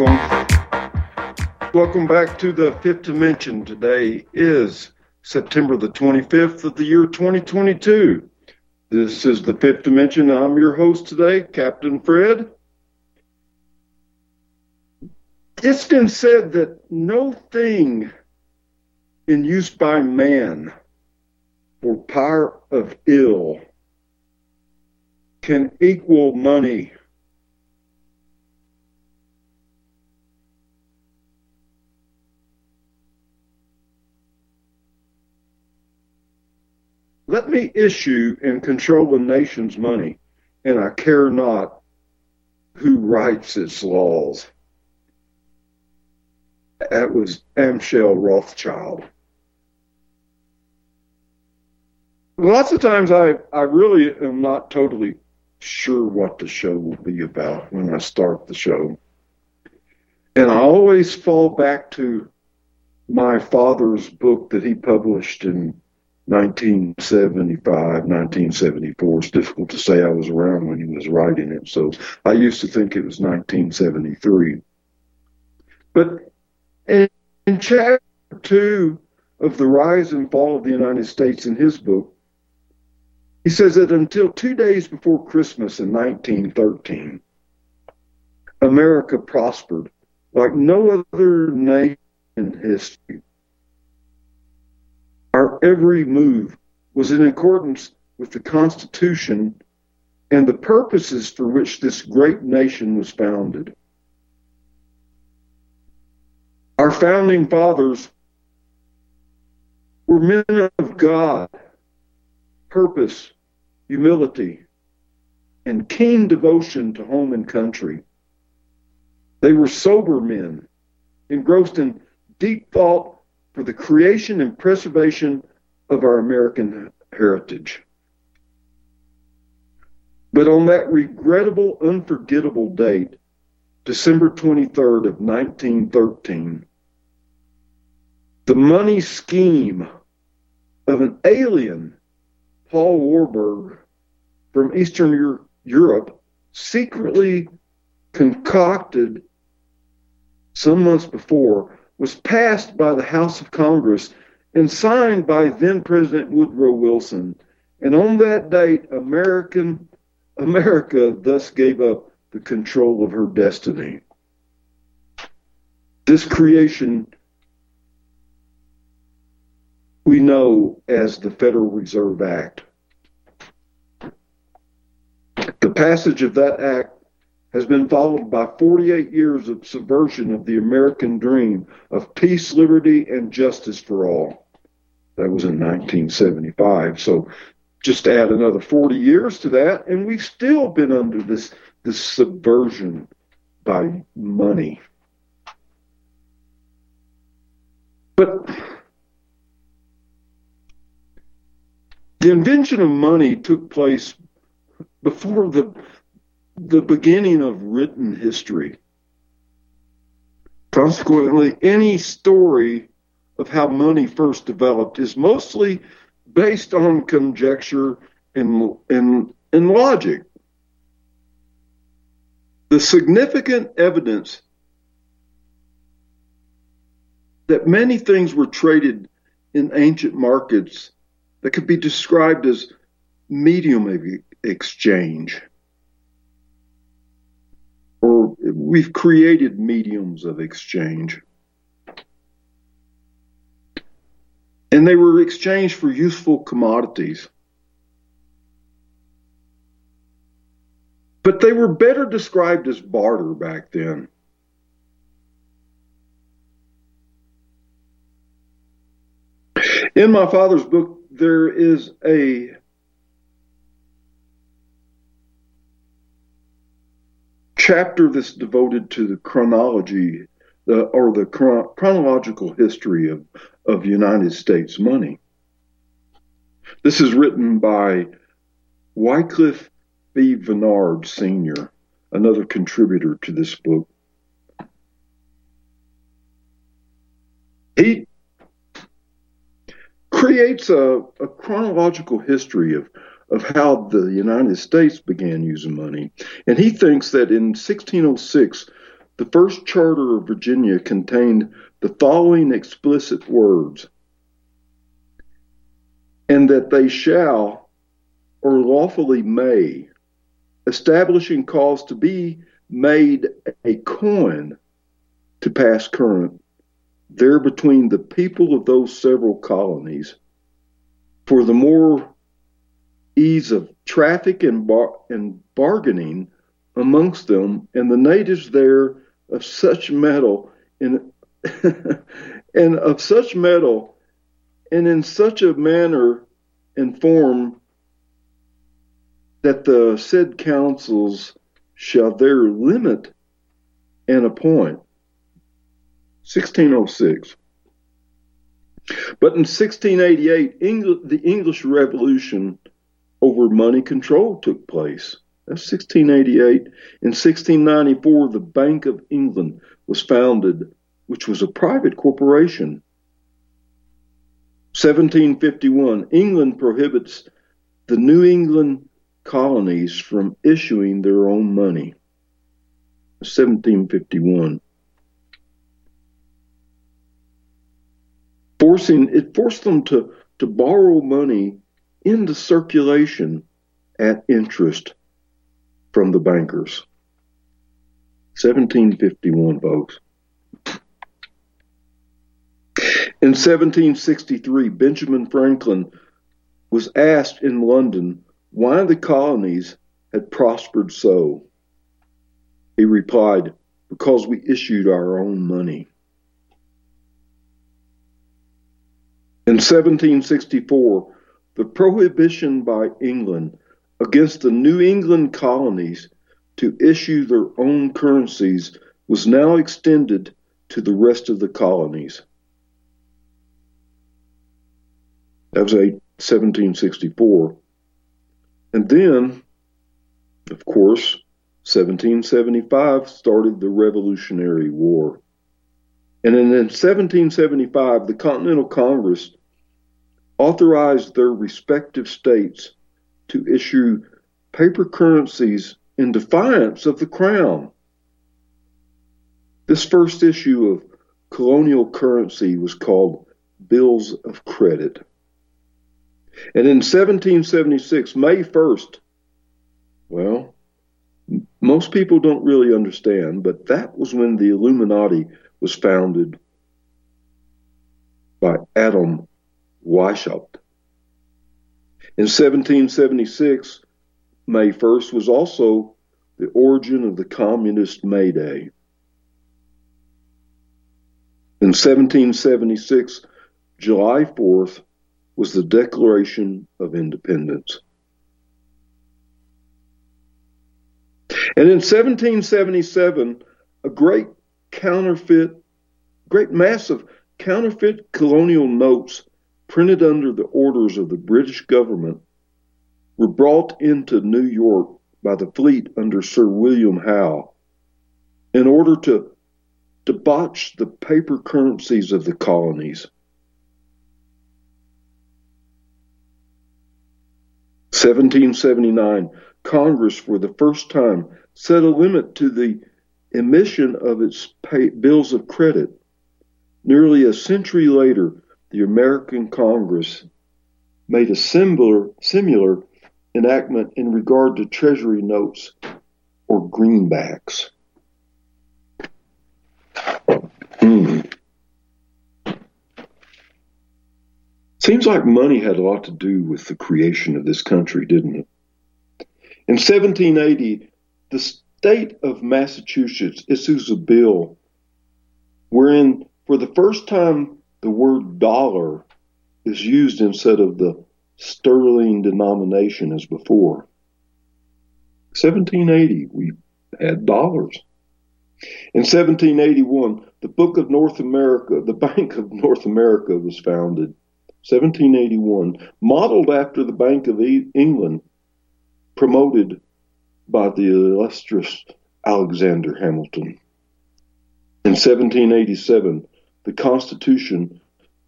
Welcome. Welcome back to the fifth dimension. Today is September the 25th of the year 2022. This is the fifth dimension. I'm your host today, Captain Fred. It's been said that no thing in use by man for power of ill can equal money Let me issue and control the nation's money, and I care not who writes its laws. That was Amschel Rothschild. Lots of times I, I really am not totally sure what the show will be about when I start the show. And I always fall back to my father's book that he published in 1975, 1974. It's difficult to say I was around when he was writing it, so I used to think it was 1973. But in, in chapter two of The Rise and Fall of the United States in his book, he says that until two days before Christmas in 1913, America prospered like no other nation in history. Our every move was in accordance with the Constitution and the purposes for which this great nation was founded. Our founding fathers were men of God, purpose, humility, and keen devotion to home and country. They were sober men, engrossed in deep thought for the creation and preservation of our American heritage. But on that regrettable, unforgettable date, December 23rd of 1913, the money scheme of an alien, Paul Warburg, from Eastern Europe, secretly concocted some months before was passed by the House of Congress and signed by then President Woodrow Wilson. And on that date, American America thus gave up the control of her destiny. This creation we know as the Federal Reserve Act. The passage of that act has been followed by 48 years of subversion of the American dream of peace, liberty, and justice for all. That was in 1975. So just add another 40 years to that, and we've still been under this, this subversion by money. But the invention of money took place before the the beginning of written history. Consequently, any story of how money first developed is mostly based on conjecture and, and, and logic. The significant evidence that many things were traded in ancient markets that could be described as medium of exchange or we've created mediums of exchange. And they were exchanged for useful commodities. But they were better described as barter back then. In my father's book, there is a chapter that's devoted to the chronology the, or the chronological history of, of United States money. This is written by Wickliffe B. Vennard Sr., another contributor to this book. He creates a, a chronological history of of how the United States began using money. And he thinks that in 1606, the first charter of Virginia contained the following explicit words and that they shall or lawfully may, establishing cause to be made a coin to pass current there between the people of those several colonies for the more ease of traffic and, bar- and bargaining amongst them and the natives there of such metal in and of such metal and in such a manner and form that the said councils shall there limit and appoint. 1606. But in 1688, Engl- the English Revolution over money control took place. That's 1688. In 1694, the Bank of England was founded, which was a private corporation. 1751, England prohibits the New England colonies from issuing their own money. 1751. Forcing it forced them to, to borrow money into circulation at interest from the bankers. 1751, folks. In 1763, Benjamin Franklin was asked in London why the colonies had prospered so. He replied, Because we issued our own money. In 1764, the prohibition by England against the New England colonies to issue their own currencies was now extended to the rest of the colonies. That was a 1764. And then, of course, 1775 started the Revolutionary War. And in 1775, the Continental Congress authorized their respective states to issue paper currencies in defiance of the Crown. This first issue of colonial currency was called Bills of Credit. And in 1776, May 1st, well, most people don't really understand, but that was when the Illuminati was founded by Adam Weishaupt. In 1776, May 1st was also the origin of the Communist May Day. In 1776, July 4th was the Declaration of Independence. And in 1777, a great counterfeit, great mass of counterfeit colonial notes printed under the orders of the British government were brought into New York by the fleet under Sir William Howe in order to debauch the paper currencies of the colonies. 1779, Congress for the first time set a limit to the emission of its pay, bills of credit. Nearly a century later, the American Congress made a similar, similar enactment in regard to Treasury notes or greenbacks. Hmm. Seems like money had a lot to do with the creation of this country, didn't it? In 1780, the state of Massachusetts issues a bill wherein, for the first time, the word dollar is used instead of the sterling denomination as before. 1780, we had dollars. In 1781, the Book of North America, the Bank of North America was founded. 1781, modeled after the Bank of England, promoted by the illustrious Alexander Hamilton. In 1787, the Constitution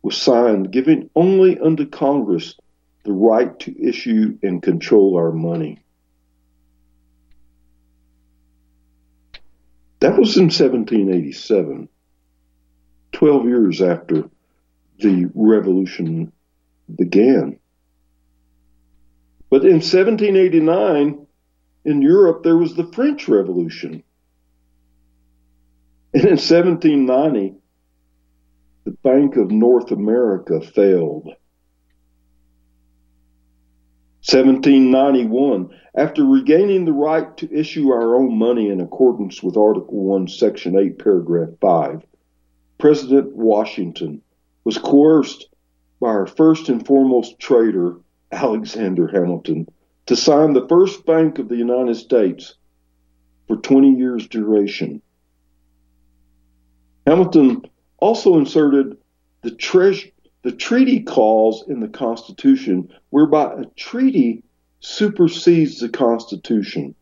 was signed, giving only unto Congress the right to issue and control our money. That was in 1787, 12 years after the revolution began. But in 1789, in Europe, there was the French Revolution. And in 1790, the Bank of North America failed. 1791, after regaining the right to issue our own money in accordance with Article 1, Section 8, Paragraph 5, President Washington was coerced by our first and foremost trader, Alexander Hamilton, to sign the first Bank of the United States for 20 years' duration. Hamilton also inserted the treasure the treaty clause in the Constitution whereby a treaty supersedes the Constitution.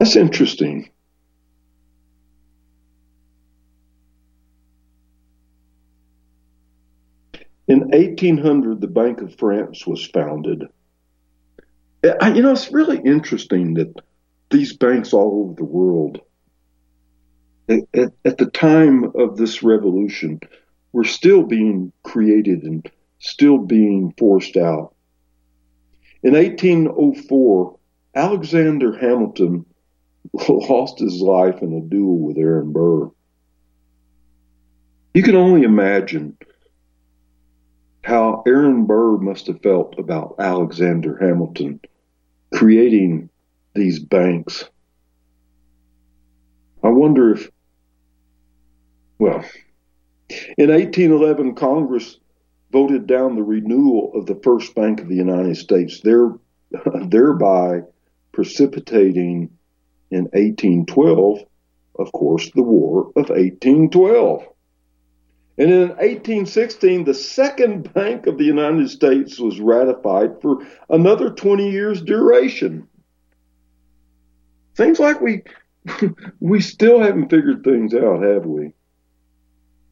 That's interesting. In 1800, the Bank of France was founded. You know, it's really interesting that these banks all over the world at, at the time of this revolution were still being created and still being forced out. In 1804, Alexander Hamilton lost his life in a duel with Aaron Burr. You can only imagine how Aaron Burr must have felt about Alexander Hamilton creating these banks. I wonder if well, in 1811, Congress voted down the renewal of the First Bank of the United States, there, thereby precipitating in 1812, of course, the War of 1812. And in 1816, the Second Bank of the United States was ratified for another 20 years' duration. Seems like we we still haven't figured things out, have we?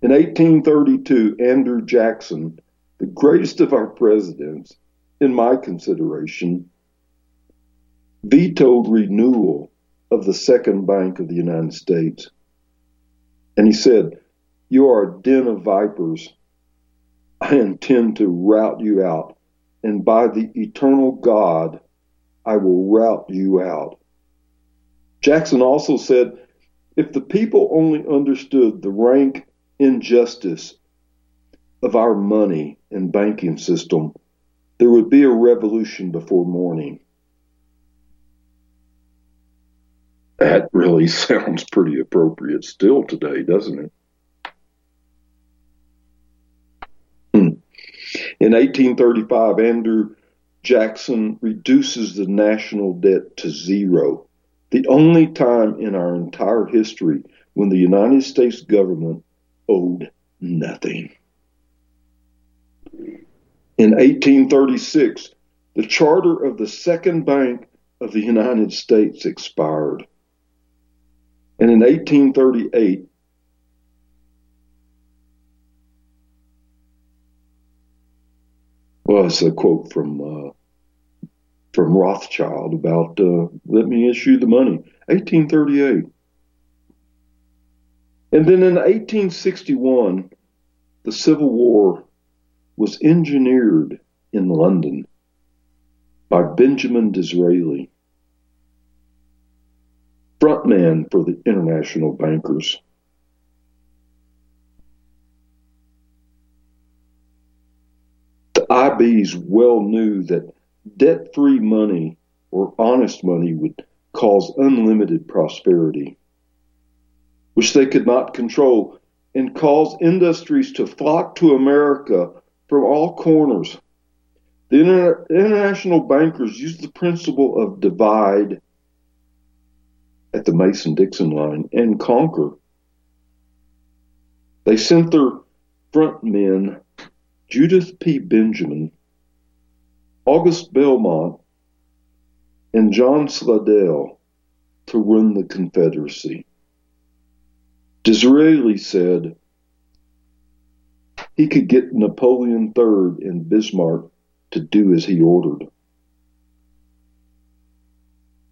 In 1832, Andrew Jackson, the greatest of our presidents, in my consideration, vetoed renewal of the Second Bank of the United States. And he said, You are a den of vipers. I intend to rout you out, and by the eternal God, I will rout you out. Jackson also said, If the people only understood the rank injustice of our money and banking system, there would be a revolution before morning. That really sounds pretty appropriate still today, doesn't it? Hmm. In 1835, Andrew Jackson reduces the national debt to zero, the only time in our entire history when the United States government owed nothing. In 1836, the charter of the Second Bank of the United States expired. And in 1838, well, it's a quote from uh, from Rothschild about uh, let me issue the money. 1838. And then in 1861, the Civil War was engineered in London by Benjamin Disraeli, frontman for the international bankers. The IBs well knew that debt free money or honest money would cause unlimited prosperity which they could not control, and cause industries to flock to America from all corners. The inter- international bankers used the principle of divide at the Mason Dixon line and conquer. They sent their front men, Judah P. Benjamin, August Belmont, and John Slidell, to run the Confederacy. Disraeli said he could get Napoleon III and Bismarck to do as he ordered.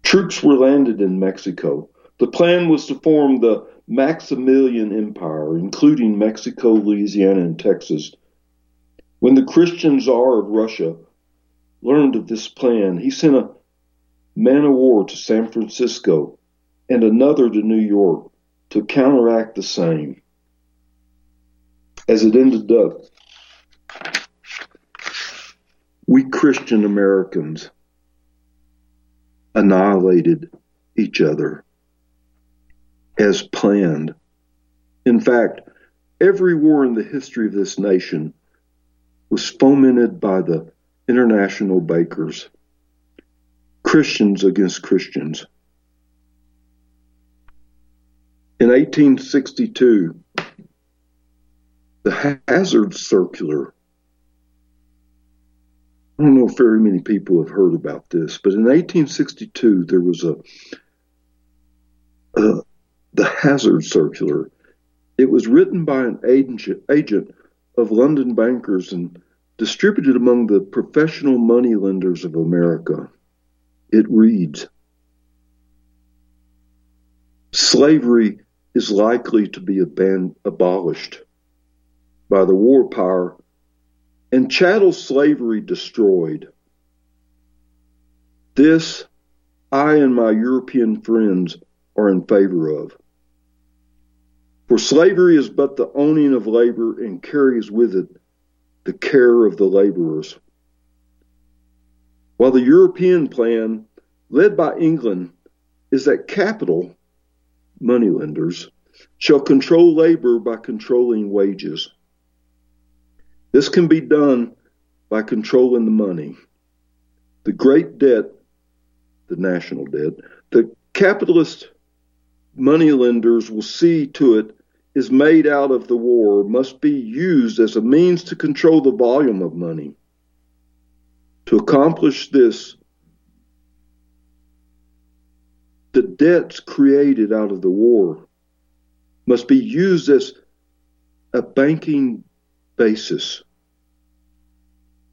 Troops were landed in Mexico. The plan was to form the Maximilian Empire, including Mexico, Louisiana, and Texas. When the Christian Tsar of Russia learned of this plan, he sent a man of war to San Francisco and another to New York to counteract the same. As it ended up, we Christian Americans annihilated each other as planned. In fact, every war in the history of this nation was fomented by the international bankers, Christians against Christians. In 1862, the Hazard Circular. I don't know if very many people have heard about this, but in 1862 there was a, a the Hazard Circular. It was written by an agent, agent of London bankers and distributed among the professional money lenders of America. It reads Slavery is likely to be aban- abolished by the war power and chattel slavery destroyed. This I and my European friends are in favor of. For slavery is but the owning of labor and carries with it the care of the laborers. While the European plan, led by England, is that capital, moneylenders, shall control labor by controlling wages. This can be done by controlling the money. The great debt, the national debt, the capitalist moneylenders will see to it is made out of the war must be used as a means to control the volume of money. To accomplish this, the debts created out of the war must be used as a banking basis.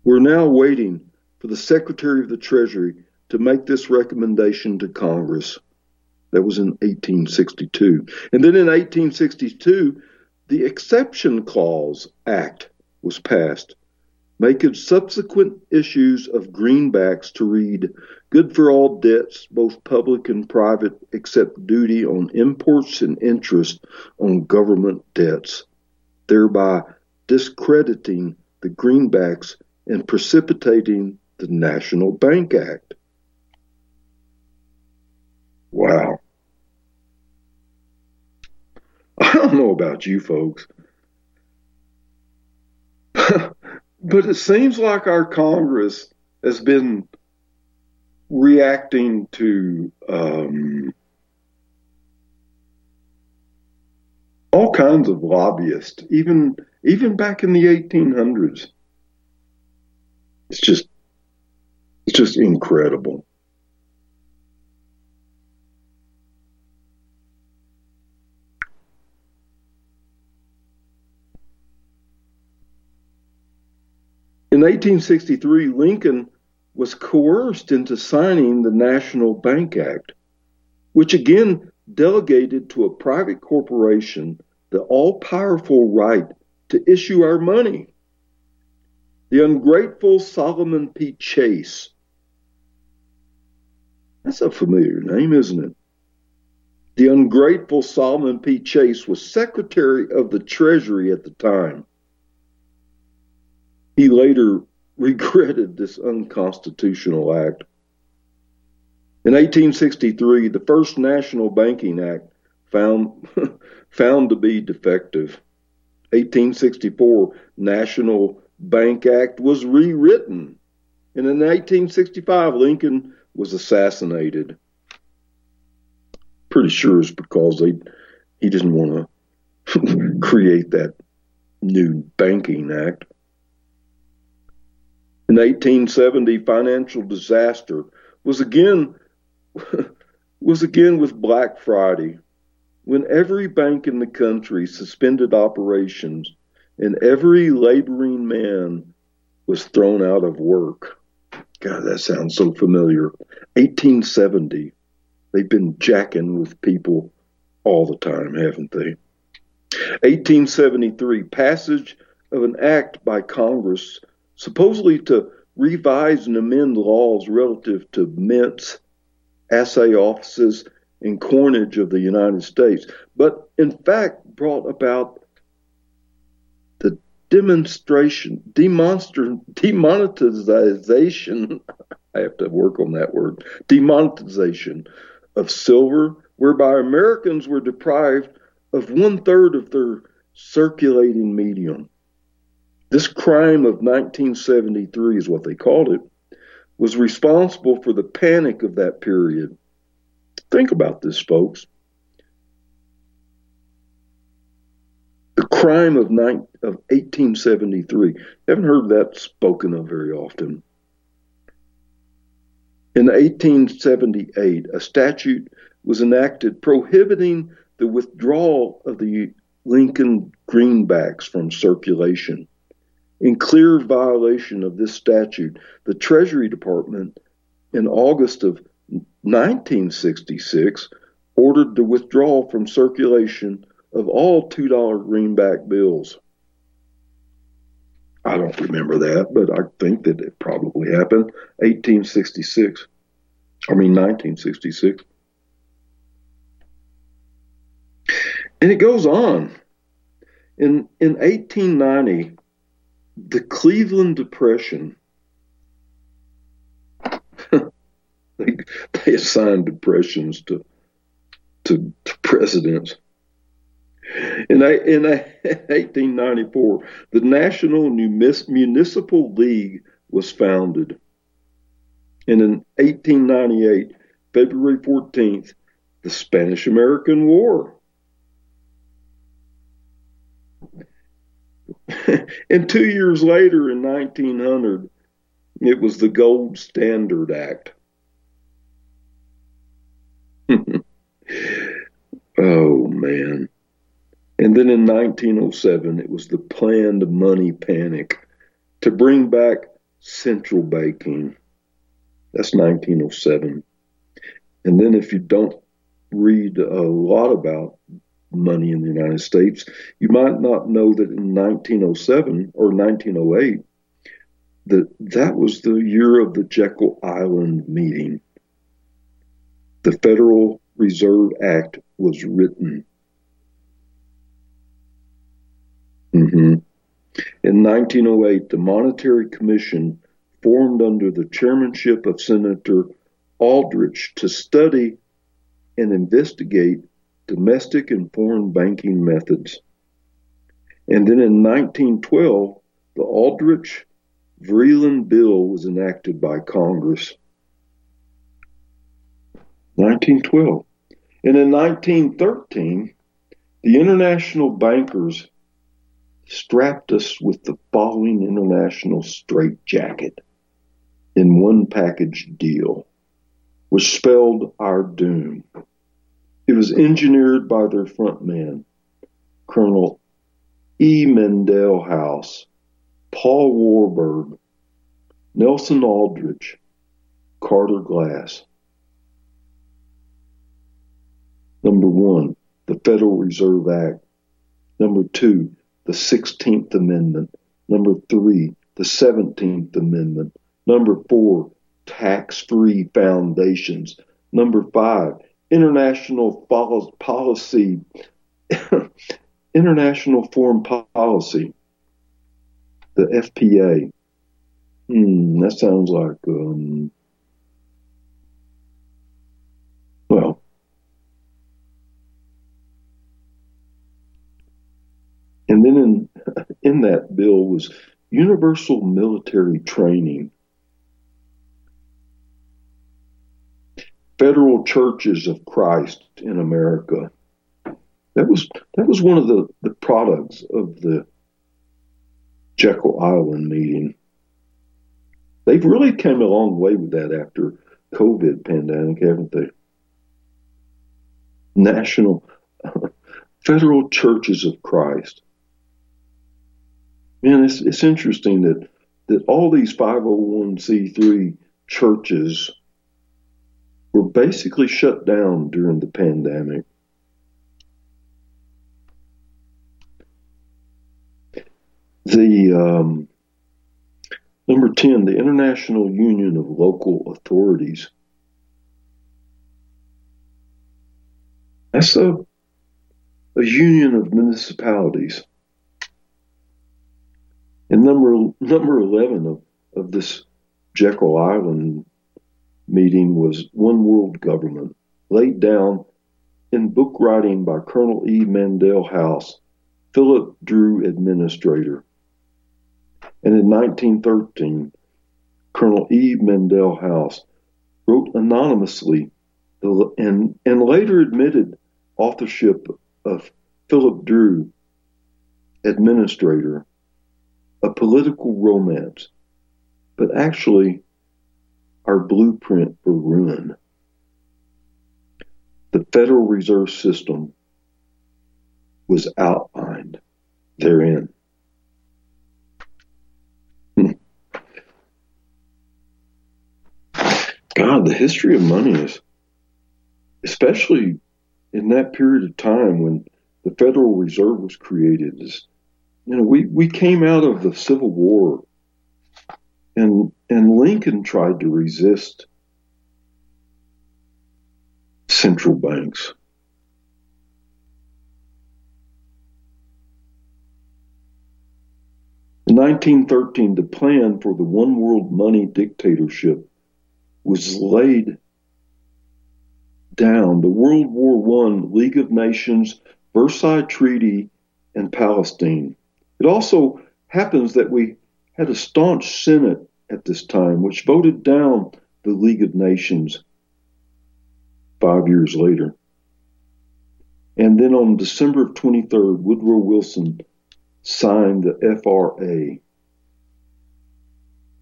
We're now waiting for the Secretary of the Treasury to make this recommendation to Congress. That was in 1862. And then in 1862, the Exception Clause Act was passed, making subsequent issues of greenbacks to read good for all debts, both public and private, except duty on imports and interest on government debts, thereby discrediting the greenbacks and precipitating the National Bank Act. Wow. I don't know about you folks, but it seems like our Congress has been reacting to um, all kinds of lobbyists, even even back in the 1800s. It's just it's just incredible. In 1863, Lincoln was coerced into signing the National Bank Act, which again delegated to a private corporation the all powerful right to issue our money. The ungrateful Solomon P. Chase. That's a familiar name, isn't it? The ungrateful Solomon P. Chase was Secretary of the Treasury at the time. He later regretted this unconstitutional act. In 1863, the first National Banking Act found found to be defective. 1864 National Bank Act was rewritten. And in 1865, Lincoln was assassinated. Pretty sure it's because they, he didn't want to create that new banking act. In 1870, financial disaster was again was again with Black Friday, when every bank in the country suspended operations and every laboring man was thrown out of work. God, that sounds so familiar. 1870, They've been jacking with people all the time, haven't they? 1873, passage of an act by Congress supposedly to revise and amend laws relative to mints, assay offices, and coinage of the United States, but in fact brought about the demonstration, demonstra- demonetization, I have to work on that word, demonetization of silver, whereby Americans were deprived of one third of their circulating medium. This crime of 1973 is what they called it, was responsible for the panic of that period. Think about this, folks. The crime of, of 1873. Haven't heard that spoken of very often. In 1878, a statute was enacted prohibiting the withdrawal of the Lincoln greenbacks from circulation. In clear violation of this statute, the Treasury Department in August of 1966 ordered the withdrawal from circulation of all $2 greenback bills. I don't remember that, but I think that it probably happened 1866. I mean 1966. And it goes on. In in 1890, the Cleveland Depression they, they assigned depressions to to, to presidents. In, in 1894, the National Municipal League was founded. And in 1898, February 14th, the Spanish American War. and two years later, in 1900, it was the Gold Standard Act. oh, man. And then in 1907, it was the planned money panic to bring back central banking. That's 1907. And then, if you don't read a lot about money in the United States, you might not know that in 1907 or 1908, that that was the year of the Jekyll Island meeting. The Federal Reserve Act was written. Mm-hmm. In 1908, the Monetary Commission formed under the chairmanship of Senator Aldrich to study and investigate domestic and foreign banking methods. And then in 1912, the Aldrich Vreeland Bill was enacted by Congress. 1912. And in 1913, the international bankers strapped us with the following international straitjacket in one package deal, which spelled our doom. It was engineered by their front man, Colonel E. Mandell House, Paul Warburg, Nelson Aldrich, Carter Glass. Number one, the Federal Reserve Act. Number two, the 16th Amendment. Number three, the 17th Amendment. Number four, tax free foundations. Number five, international policy, international foreign policy, the FPA. Hmm, that sounds like, um, well, and then in in that bill was universal military training. Federal Churches of Christ in America. That was that was one of the, the products of the Jekyll Island meeting. They've really come a long way with that after COVID pandemic, haven't they? National Federal Churches of Christ. Man, it's it's interesting that that all these 501c3 churches were basically shut down during the pandemic. The um, number 10, the International Union of Local Authorities. That's a, a union of municipalities. And number number 11 of, of this Jekyll Island meeting was One World Government, laid down in book writing by Colonel E. Mandell House, Philip Dru Administrator. And in 1913, Colonel E. Mandell House wrote anonymously and, and later admitted authorship of Philip Dru, Administrator, a political romance, but actually our blueprint for ruin. The Federal Reserve System was outlined therein. Hmm. God, the history of money is, especially in that period of time when the Federal Reserve was created, is you know we we came out of the Civil War and and Lincoln tried to resist central banks. In 1913, the plan for the one world money dictatorship was laid down. The World War I League of Nations, Versailles Treaty, and Palestine. It also happens that we had a staunch Senate at this time, which voted down the League of Nations five years later. And then on December 23rd, Woodrow Wilson signed the FRA.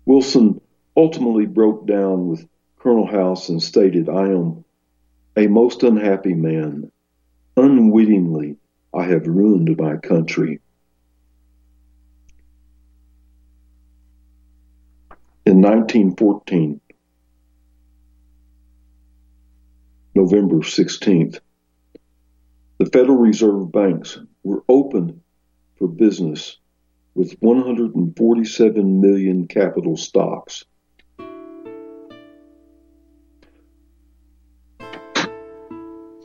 Wilson ultimately broke down with Colonel House and stated, I am a most unhappy man. Unwittingly, I have ruined my country. In 1914, November 16th, the Federal Reserve banks were open for business with 147 million capital stocks.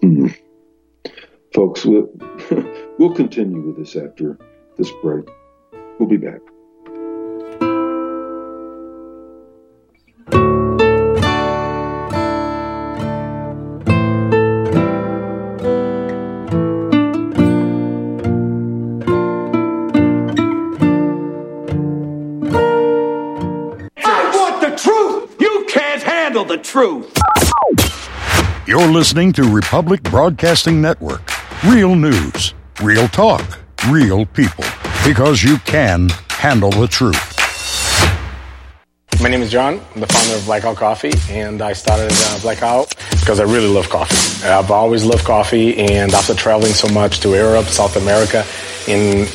Hmm. Folks, we'll, we'll continue with this after this break. We'll be back. Listening to Republic Broadcasting Network. Real news, real talk, real people. Because you can handle the truth. My name is John. I'm the founder of Blackout Coffee, and I started uh, Blackout because I really love coffee. I've always loved coffee, and after traveling so much to Europe, South America, and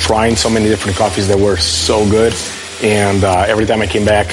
trying so many different coffees that were so good, and uh, every time I came back,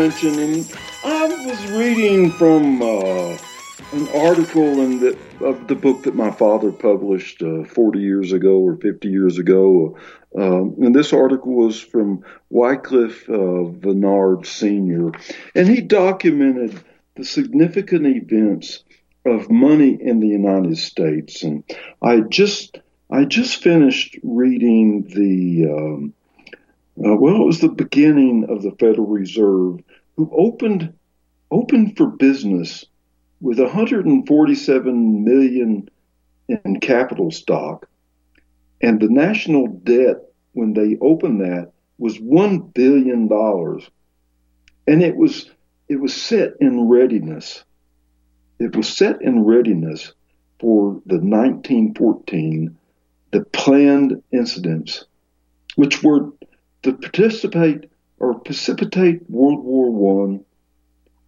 Dimension, and I was reading from uh, an article in the, of the book that my father published uh, 40 years ago or 50 years ago. Um, and this article was from Wickliffe uh, Sr., and he documented the significant events of money in the United States. And I just I just finished reading the um, uh, well, it was the beginning of the Federal Reserve, who opened opened for business with 147 million in capital stock, and the national debt when they opened that was one billion dollars, and it was it was set in readiness. It was set in readiness for the 1914 the planned incidents, which were to participate or precipitate World War One,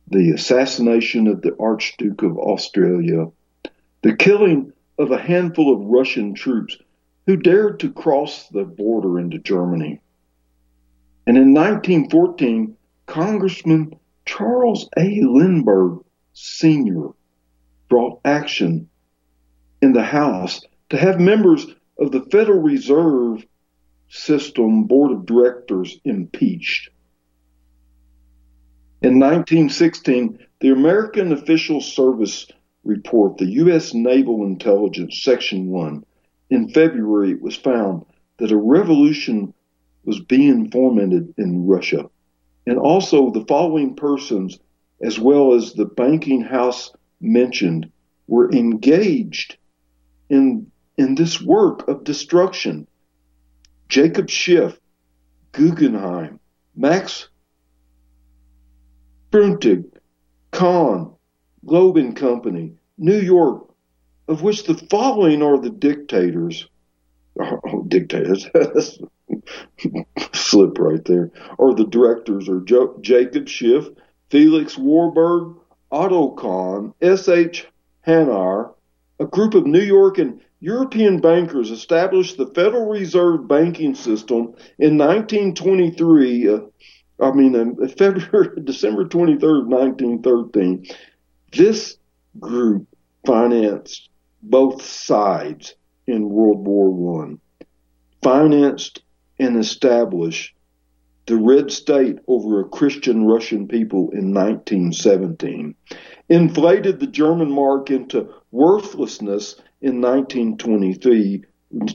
the assassination of the Archduke of Australia, the killing of a handful of Russian troops who dared to cross the border into Germany. And in 1914, Congressman Charles A. Lindbergh Sr. brought action in the House to have members of the Federal Reserve System Board of Directors impeached. In 1916, the American Official Service Report, the U.S. Naval Intelligence, Section 1, in February it was found that a revolution was being fomented in Russia. And also the following persons, as well as the banking house mentioned, were engaged in, in this work of destruction Jacob Schiff, Guggenheim, Max Breitung, Kahn, Loeb and Company, New York, of which the following are the dictators. Oh, dictators. Slip right there. Or the directors are jo- Jacob Schiff, Felix Warburg, Otto Kahn, S.H. Hanauer, a group of New York and European bankers established the Federal Reserve banking system in 1923. Uh, I mean, in February, December 23rd, 1913. This group financed both sides in World War One, financed and established the Red State over a Christian Russian people in 1917, inflated the German mark into worthlessness in 1923,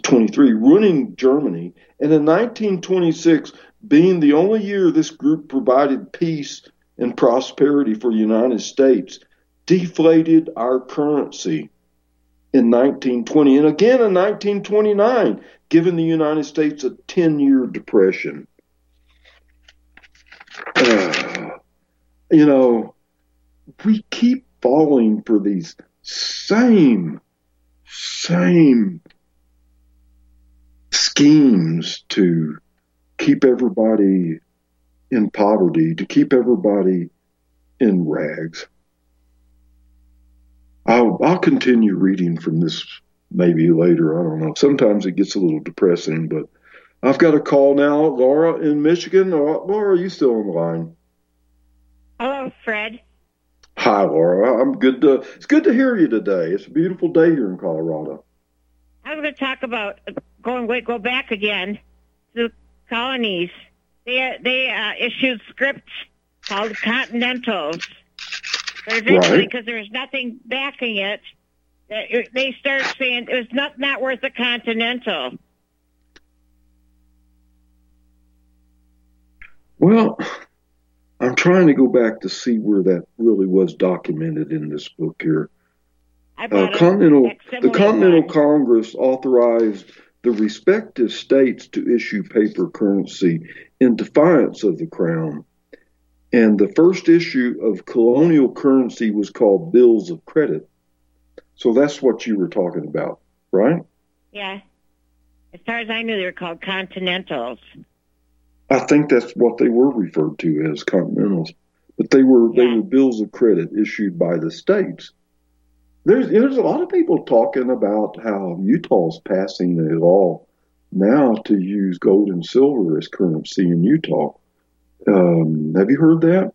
23, ruining Germany, and in 1926, being the only year this group provided peace and prosperity for the United States, deflated our currency in 1920 and again in 1929, giving the United States a 10 year depression. Uh, you know, we keep falling for these same, same schemes to keep everybody in poverty, to keep everybody in rags. I'll, I'll continue reading from this maybe later. I don't know. Sometimes it gets a little depressing, but I've got a call now. Laura in Michigan. Laura, are you still on the line? Hello, Fred. Hi, Laura. I'm good to. It's good to hear you today. It's a beautiful day here in Colorado. I was going to talk about going wait, go back again to the colonies. They they uh, issued scripts called Continentals. But eventually, because right. there's nothing backing it, they start saying it was not not worth a Continental. Well, I'm trying to go back to see where that really was documented in this book here. Uh, Continental, the Continental Congress authorized the respective states to issue paper currency in defiance of the Crown. And the first issue of colonial currency was called bills of credit. So that's what you were talking about, right? Yeah. As far as I knew, they were called continentals. I think that's what they were referred to as continentals, but they were yeah. they were bills of credit issued by the states. There's there's a lot of people talking about how Utah's passing a law now to use gold and silver as currency in Utah. Um, have you heard that?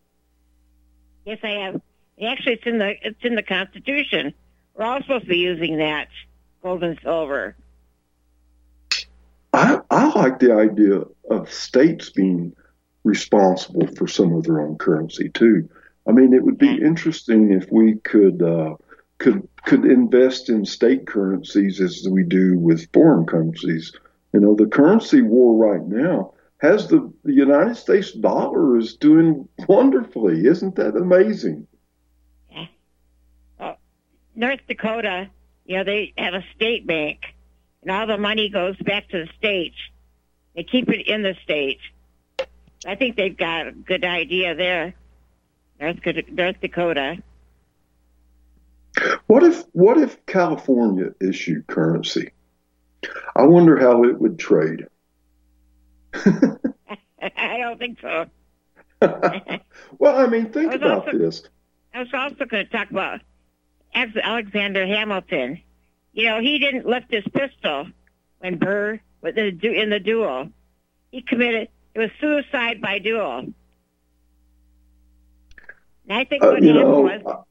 Yes, I have. Actually, it's in the it's in the Constitution. We're all supposed to be using that gold and silver. I, I like the idea of states being responsible for some of their own currency too. I mean, it would be interesting if we could uh, could could invest in state currencies as we do with foreign currencies. You know, the currency war right now has the, the United States dollar is doing wonderfully. Isn't that amazing? Yeah. Well, North Dakota, you know, they have a state bank and all the money goes back to the states. They keep it in the states. I think they've got a good idea there, North, North Dakota. What if what if California issued currency? I wonder how it would trade. I don't think so. well, I mean, think I about also, this. I was also going to talk about Alexander Hamilton. You know, he didn't lift his pistol when Burr was in the, in the duel. He committed it was suicide by duel. And I think uh, what happened know, was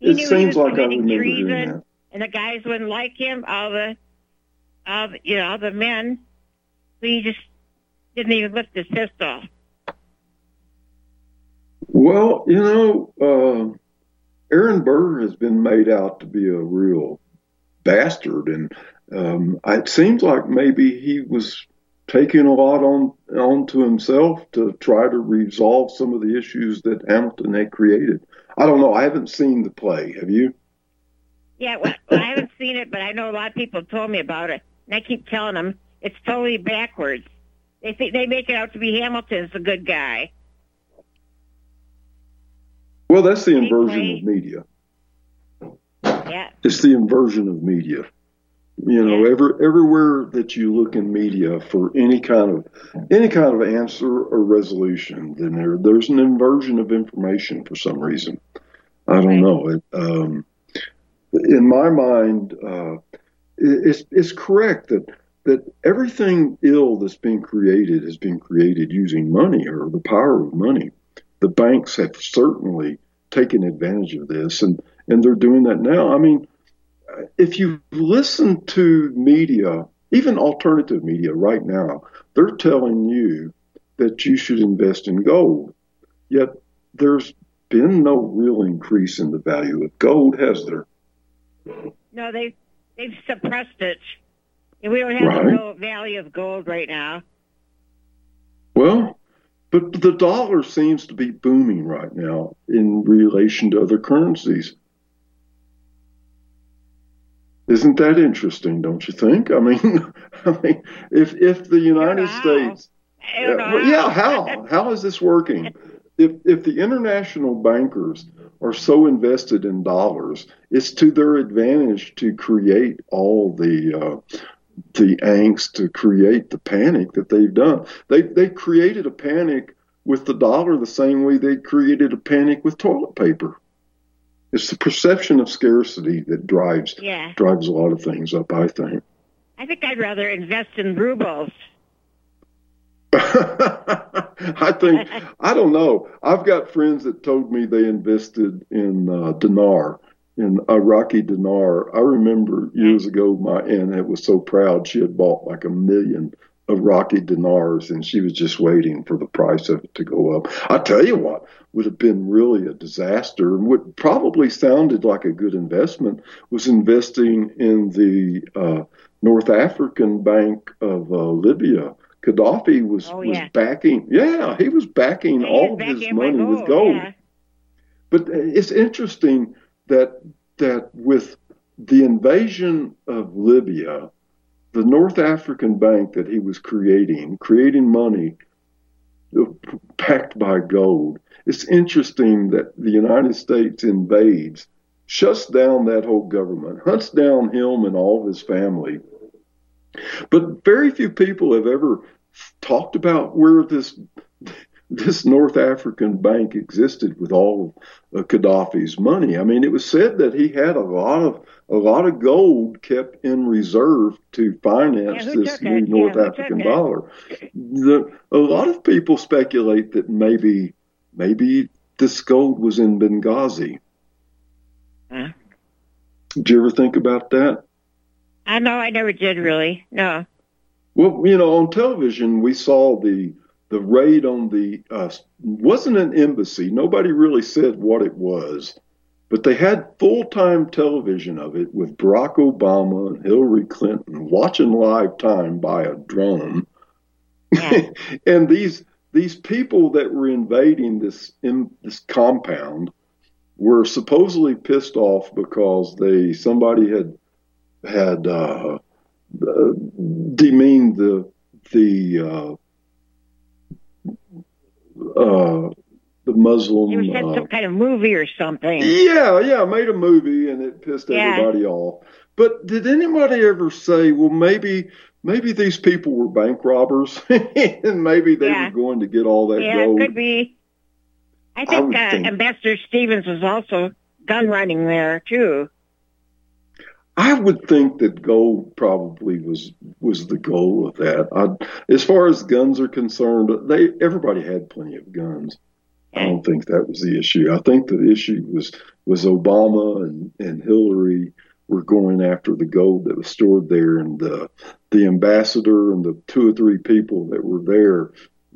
he it knew seems he was like committing treason, and the guys wouldn't like him. All the, all the, you know, all the men. So he just didn't even lift his pistol. Well, you know, uh, Aaron Burr has been made out to be a real bastard, and um, it seems like maybe he was taking a lot on onto himself to try to resolve some of the issues that Hamilton had created. I don't know. I haven't seen the play. Have you? Yeah, well, I haven't seen it, but I know a lot of people told me about it, and I keep telling them it's totally backwards. They think they make it out to be Hamilton's a good guy. Well, that's the inversion of media. Yeah. It's the inversion of media. You know, every, everywhere that you look in media for any kind of any kind of answer or resolution, then there there's an inversion of information for some reason. I don't know. It, um, in my mind, uh, it, it's it's correct that that everything ill that's being created has been created using money or the power of money. The banks have certainly taken advantage of this, and and they're doing that now. I mean if you listen to media, even alternative media right now, they're telling you that you should invest in gold. Yet there's been no real increase in the value of gold, has there? No, they they've suppressed it. We don't have right. the value of gold right now. Well, but the dollar seems to be booming right now in relation to other currencies. Isn't that interesting? Don't you think? I mean, I mean, if if the United States, yeah, yeah, how how is this working? If if the international bankers are so invested in dollars, it's to their advantage to create all the uh, the angst, to create the panic that they've done. They they created a panic with the dollar the same way they created a panic with toilet paper. It's the perception of scarcity that drives yeah. drives a lot of things up. I think. I think I'd rather invest in rubles. I think I don't know. I've got friends that told me they invested in uh, dinar, in Iraqi dinar. I remember years ago, my aunt was so proud she had bought like a million Iraqi dinars, and she was just waiting for the price of it to go up. I tell you what, would have been really a disaster and what probably sounded like a good investment was investing in the uh, North African Bank of uh, Libya. Gaddafi was, oh, yeah. was backing, yeah, he was backing he all of his money gold, with gold. Yeah. But it's interesting that that with the invasion of Libya, the North African bank that he was creating, creating money backed by gold, it's interesting that the United States invades, shuts down that whole government, hunts down him and all his family. But very few people have ever talked about where this this North African bank existed with all of Gaddafi's money. I mean, it was said that he had a lot of a lot of gold kept in reserve to finance yeah, this new? North yeah, African dollar. The, a lot of people speculate that maybe maybe this gold was in Benghazi. Huh? Did you ever think about that? I know I never did really. No. Well, you know, on television we saw the the raid on the uh, wasn't an embassy. Nobody really said what it was, but they had full time television of it with Barack Obama and Hillary Clinton watching live time by a drone. Yeah. and these these people that were invading this in, this compound were supposedly pissed off because they somebody had had uh, uh, demeaned the the uh, uh, the Muslim. You said uh, some kind of movie or something. Yeah, yeah, made a movie and it pissed Yeah. everybody off. But did anybody ever say, well, maybe maybe these people were bank robbers and maybe they Yeah. were going to get all that yeah, gold? it could be. I I think, would uh, think- Ambassador Stevens was also gun running there too. I would think that gold probably was was the goal of that. I, as far as guns are concerned, they everybody had plenty of guns. I don't think that was the issue. I think the issue was was Obama and, and Hillary were going after the gold that was stored there, and the the ambassador and the two or three people that were there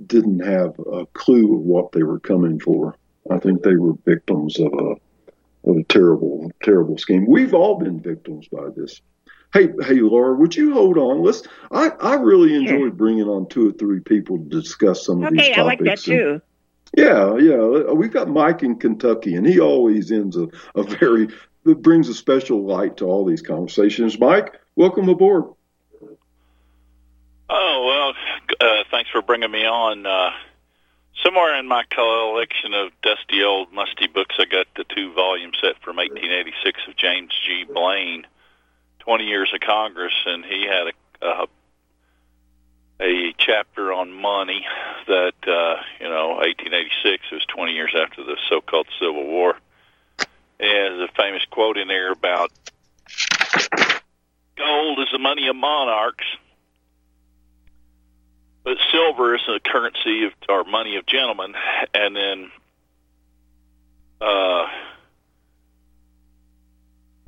didn't have a clue of what they were coming for. I think they were victims of a of a terrible, terrible scheme. We've all been victims by this. Hey, hey, Laura, would you hold on? Let's. I, I really enjoy bringing on two or three people to discuss some of these topics. Okay, I like that too. Yeah, yeah. We've got Mike in Kentucky, and he always ends a, a very brings a special light to all these conversations. Mike, welcome aboard. Oh well, uh, thanks for bringing me on. Uh, Somewhere in my collection of dusty old musty books, I got the two volume set from 1886 of James G. Blaine, 20 Years of Congress, and he had a, a a chapter on money that uh, you know 1886 was 20 years after the so-called Civil War. And there's a famous quote in there about gold is the money of monarchs, but silver is the currency of or money of gentlemen, and then uh,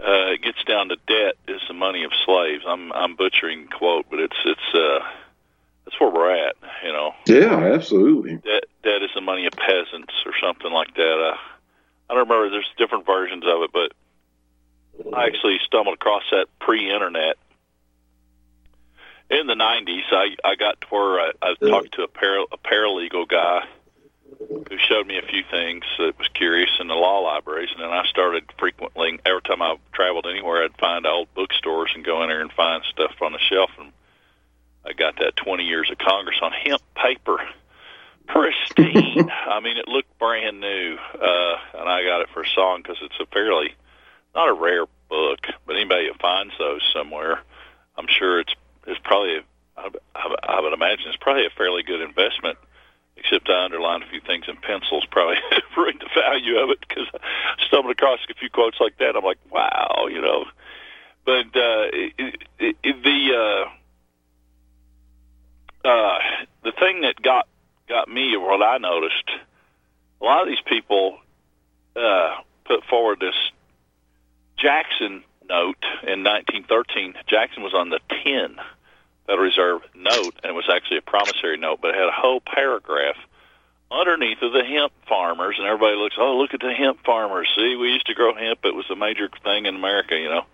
uh, it gets down to debt is the money of slaves. I'm I'm butchering quote, but it's it's uh, where we're at. You know. Yeah, absolutely. Debt debt is the money of peasants or something like that. Uh, I don't remember. There's different versions of it, but I actually stumbled across that pre-internet in the '90s. I I got to where I, I talked to a, para, a paralegal guy who showed me a few things that was curious in the law libraries, and then I started frequently. Every time I traveled anywhere, I'd find old bookstores and go in there and find stuff on the shelf. And I got that 20 years of Congress on hemp paper, pristine. I mean, it looked brand new, uh, and I got it for a song because it's a fairly not a rare book, but anybody who finds those somewhere, I'm sure it's it's probably. I, I, I would imagine it's probably a fairly good investment except I underlined a few things in pencils, probably ruined the value of it because I stumbled across a few quotes like that. I'm like, wow, you know. But uh, it, it, it, the uh, uh, the thing that got got me, what I noticed, a lot of these people uh, put forward this Jackson note in 1913. Jackson was on the 10 Federal Reserve note, and it was actually a promissory note, but it had a whole paragraph underneath of the hemp farmers, and everybody looks, oh, look at the hemp farmers. See, we used to grow hemp; it was a major thing in America, you know.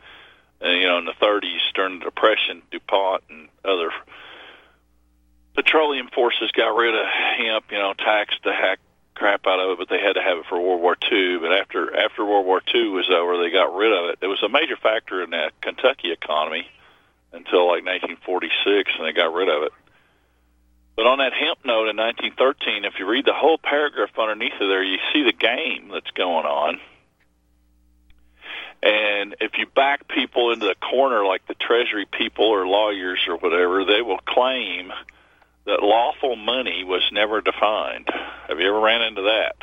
And you know, in the 30s, during the Depression, DuPont and other petroleum forces got rid of hemp, you know, taxed the heck crap out of it, but they had to have it for World War II. But after after World War II was over, they got rid of it. It was a major factor in that Kentucky economy until like 1946, and they got rid of it. But on that hemp note in 1913, if you read the whole paragraph underneath of there, you see the game that's going on. And if you back people into the corner, like the Treasury people or lawyers or whatever, they will claim that lawful money was never defined. Have you ever ran into that?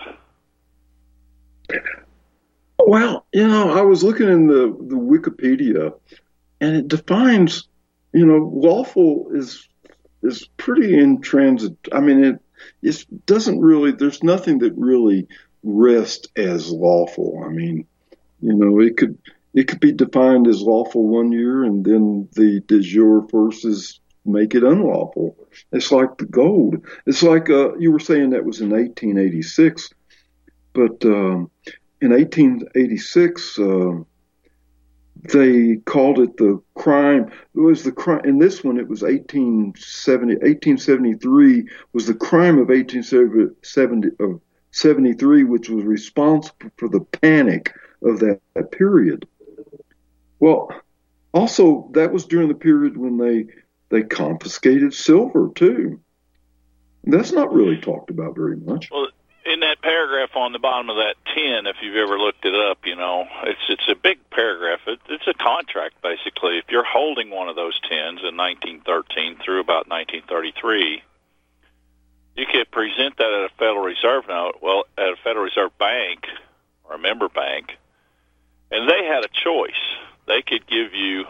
Well, you know, I was looking in the, the Wikipedia, and it defines, you know, lawful is is pretty intransit. I mean, it it doesn't really. There's nothing that really rests as lawful. I mean, you know, it could it could be defined as lawful one year, and then the de jure forces make it unlawful. It's like the gold. It's like uh, you were saying that was in 1886, but um, in 1886. Uh, they called it the crime. It was the crime. In this one, it was 1870. 1873 was the crime of 1873, which was responsible for the panic of that, that period. Well, also that was during the period when they they confiscated silver too. That's not really talked about very much. Well, in that paragraph on the bottom of that ten, if you've ever looked it up, you know it's it's a big paragraph. It, it's a contract basically. If you're holding one of those tins in 1913 through about 1933, you could present that at a Federal Reserve note. Well, at a Federal Reserve bank or a member bank, and they had a choice. They could give you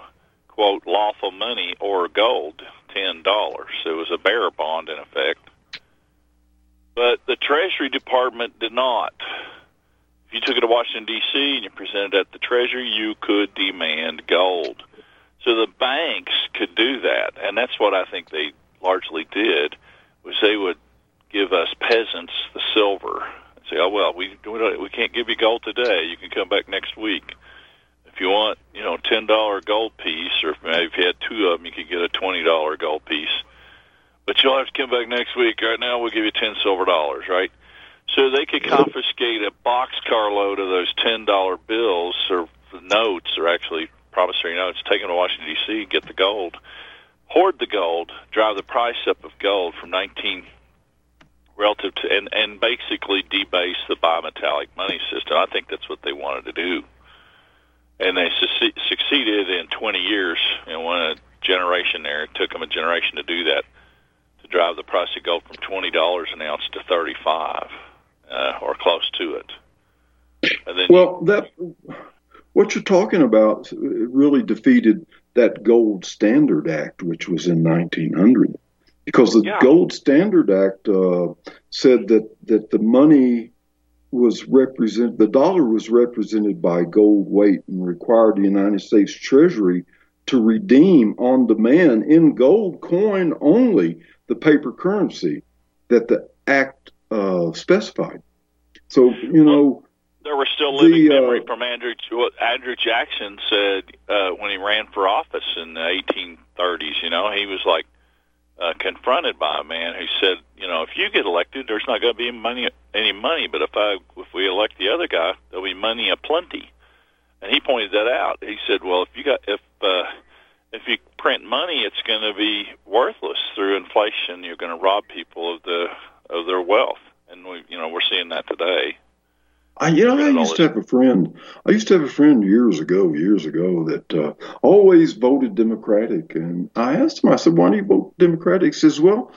quote lawful money or gold, ten dollars. It was a bearer bond in effect but the Treasury Department did not. If you took it to Washington, D.C., and you presented it at the Treasury, you could demand gold. So the banks could do that, and that's what I think they largely did, was they would give us peasants the silver and say, oh, well, we, we can't give you gold today. You can come back next week. If you want, you know, $10 gold piece, or if you had two of them, you could get a $20 gold piece but you'll have to come back next week. Right now, we'll give you ten silver dollars, right? So they could confiscate a boxcar load of those ten dollar bills or notes, or actually promissory notes, take them to Washington D.C., get the gold, hoard the gold, drive the price up of gold from nineteen relative to and and basically debase the bimetallic money system. I think that's what they wanted to do, and they su- succeeded in 20 years. Know, one a generation there. It took them a generation to do that to drive the price of gold from twenty dollars an ounce to 35 uh, or close to it. And then well, that what you're talking about really defeated that Gold Standard Act, which was in 1900, because the Yeah. Gold Standard Act uh, said that that the money was represent the dollar was represented by gold weight and required the United States Treasury to redeem on demand in gold coin only the paper currency that the act uh, specified. So you know. there was still living The, uh, memory from Andrew Andrew Jackson said uh, when he ran for office in the 1830s. You know, he was like uh, confronted by a man who said, you know, if you get elected, there's not going to be money any money, but if I if we elect the other guy, there'll be money aplenty. And he pointed that out. He said, well, if you got if uh, if you print money, it's going to be worthless through inflation. You're going to rob people of the of their wealth, and we, you know, we're seeing that today. I, you know, I used to have a friend. I used to have a friend years ago, years ago, that uh, always voted Democratic. And I asked him, I said, "Why do you vote Democratic?" He says, "Well,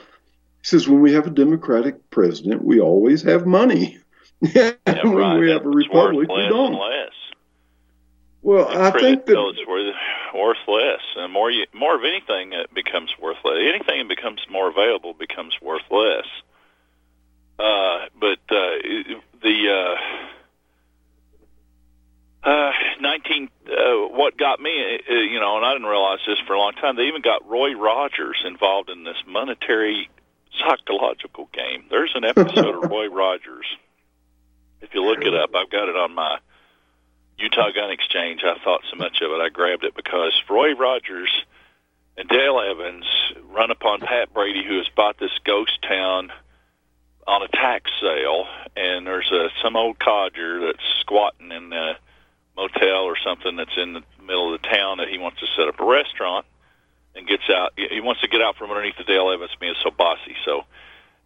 he says when we have a Democratic president, we always have money. Yeah, when right. we have a republic, we don't." less. Well, I think that it's worth, less, and more you, more of anything it becomes worth less. Anything that becomes more available becomes worth less. Uh, but uh, the uh, uh, nineteen, uh, what got me, uh, you know, and I didn't realize this for a long time. They even got Roy Rogers involved in this monetary psychological game. There's an episode of Roy Rogers. If you look it up, I've got it on my Utah Gun Exchange. I thought so much of it, I grabbed it because Roy Rogers and Dale Evans run upon Pat Brady, who has bought this ghost town on a tax sale, and there's a some old codger that's squatting in a motel or something that's in the middle of the town that he wants to set up a restaurant and gets out. He wants to get out from underneath the Dale Evans being so bossy, so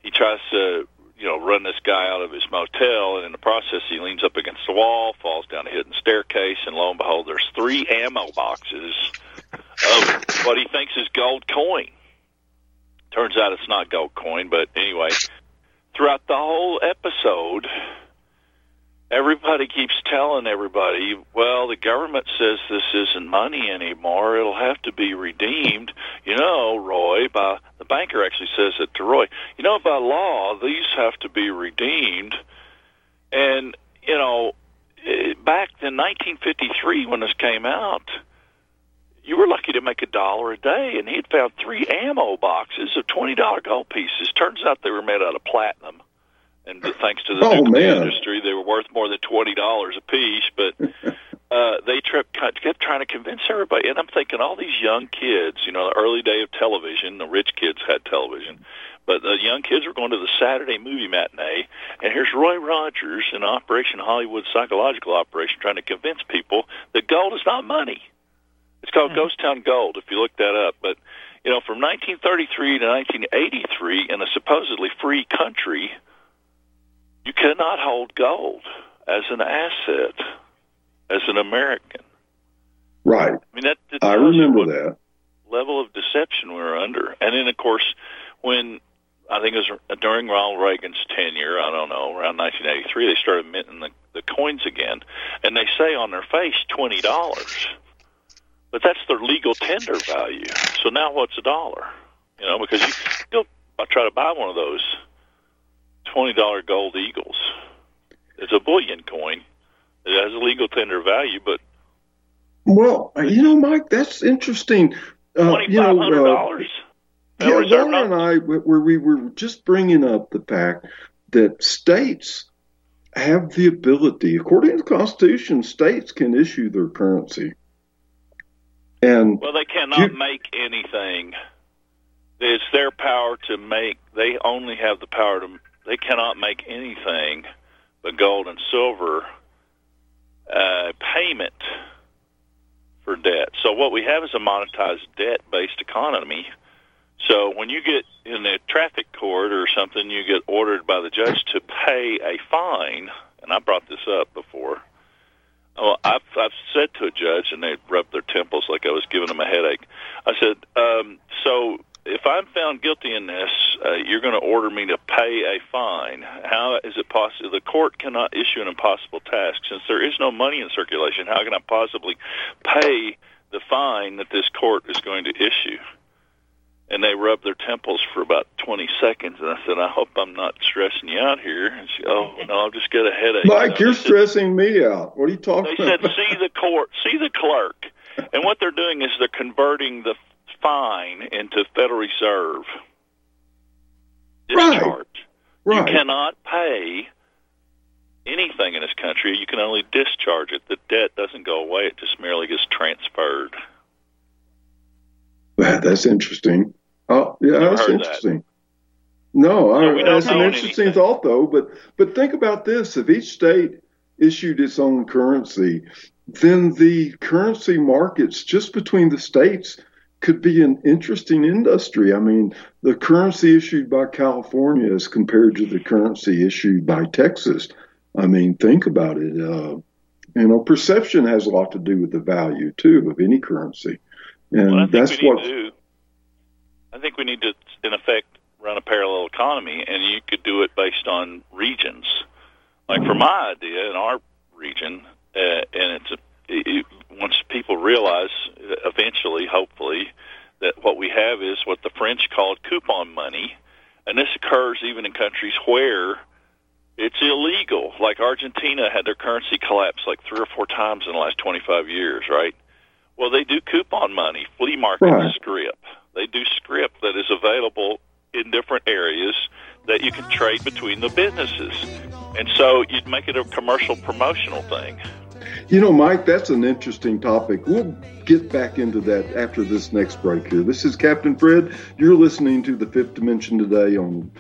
he tries to you know, run this guy out of his motel, and in the process, he leans up against the wall, falls down a hidden staircase, and lo and behold, there's three ammo boxes of what he thinks is gold coin. Turns out it's not gold coin, but anyway, throughout the whole episode, everybody keeps telling everybody, well, the government says this isn't money anymore. It'll have to be redeemed. You know, Roy, by the banker actually says it to Roy. You know, by law, these have to be redeemed. And, you know, eh, back in 1953 when this came out, you were lucky to make a dollar a day, and he had found three ammo boxes of $20 gold pieces. Turns out they were made out of platinum and thanks to the Oh, nuclear man. industry, they were worth more than twenty dollars a piece. But uh, they tripped, kept trying to convince everybody, and I'm thinking all these young kids, you know, the early day of television, the rich kids had television, but the young kids were going to the Saturday movie matinee, and here's Roy Rogers in Operation Hollywood psychological operation trying to convince people that gold is not money. It's called hmm. Ghost Town Gold, if you look that up. But you know, from 1933 to 1983, in a supposedly free country, you cannot hold gold as an asset as an American. right. I mean, that, that I remember that. level of deception we were under. And then, of course, when I think it was during Ronald Reagan's tenure, I don't know, around 1983, they started minting the, the coins again, and they say on their face twenty dollars, but that's their legal tender value. So now what's a dollar? You know, because you I try to buy one of those twenty dollar gold eagles. It's a bullion coin. It has a legal tender value, but Well, you know, Mike, that's interesting. Uh, twenty you know, hundred uh. Yeah, Laura and I, where we were just bringing up the fact that states have the ability, according to the Constitution, states can issue their currency. And Well, they cannot You- make anything. It's their power to make. They only have the power to. They cannot make anything but gold and silver uh, payment for debt. So what we have is a monetized debt-based economy. So when you get in a traffic court or something, you get ordered by the judge to pay a fine. And I brought this up before. Well, I've, I've said to a judge, and they rubbed their temples like I was giving them a headache. I said, um, "So if I'm found guilty in this, uh, you're going to order me to pay a fine. How is it possible? The court cannot issue an impossible task since there is no money in circulation. How can I possibly pay the fine that this court is going to issue?" And they rubbed their temples for about 20 seconds. And I said, I hope I'm not stressing you out here. And she, oh, no, I've just got a headache. Mike, you're said, stressing me out. What are you talking they about? They said, see the court, see the clerk. and what they're doing is they're converting the fine into Federal Reserve discharge. Right. right. You cannot pay anything in this country. You can only discharge it. The debt doesn't go away. It just merely gets transferred. That's interesting. Oh, yeah, Never that's interesting. That. No, No, I, that's an interesting anything. thought, though. But but think about this: if each state issued its own currency, then the currency markets just between the states could be an interesting industry. I mean, the currency issued by California as compared to the currency issued by Texas. I mean, think about it. Uh, you know, perception has a lot to do with the value too of any currency, and Well, that's what. I think we need to, in effect, run a parallel economy, and you could do it based on regions. Like for my idea in our region, uh, and it's a, it, once people realize, eventually, hopefully, that what we have is what the French called coupon money, and this occurs even in countries where it's illegal. Like Argentina had their currency collapse like three or four times in the last 25 years, right? Well, they do coupon money, flea market Right. script. They do script that is available in different areas that you can trade between the businesses. And so you'd make it a commercial promotional thing. You know, Mike, that's an interesting topic. We'll get back into that after this next break here. This is Captain Fred. You're listening to the Fifth Dimension today on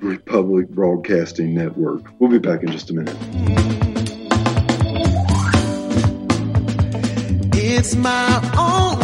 Republic Broadcasting Network. We'll be back in just a minute. It's my own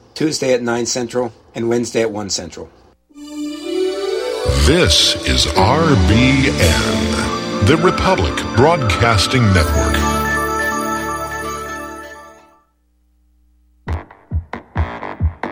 Tuesday at 9 Central and Wednesday at 1 Central. This is RBN, the Republic Broadcasting Network.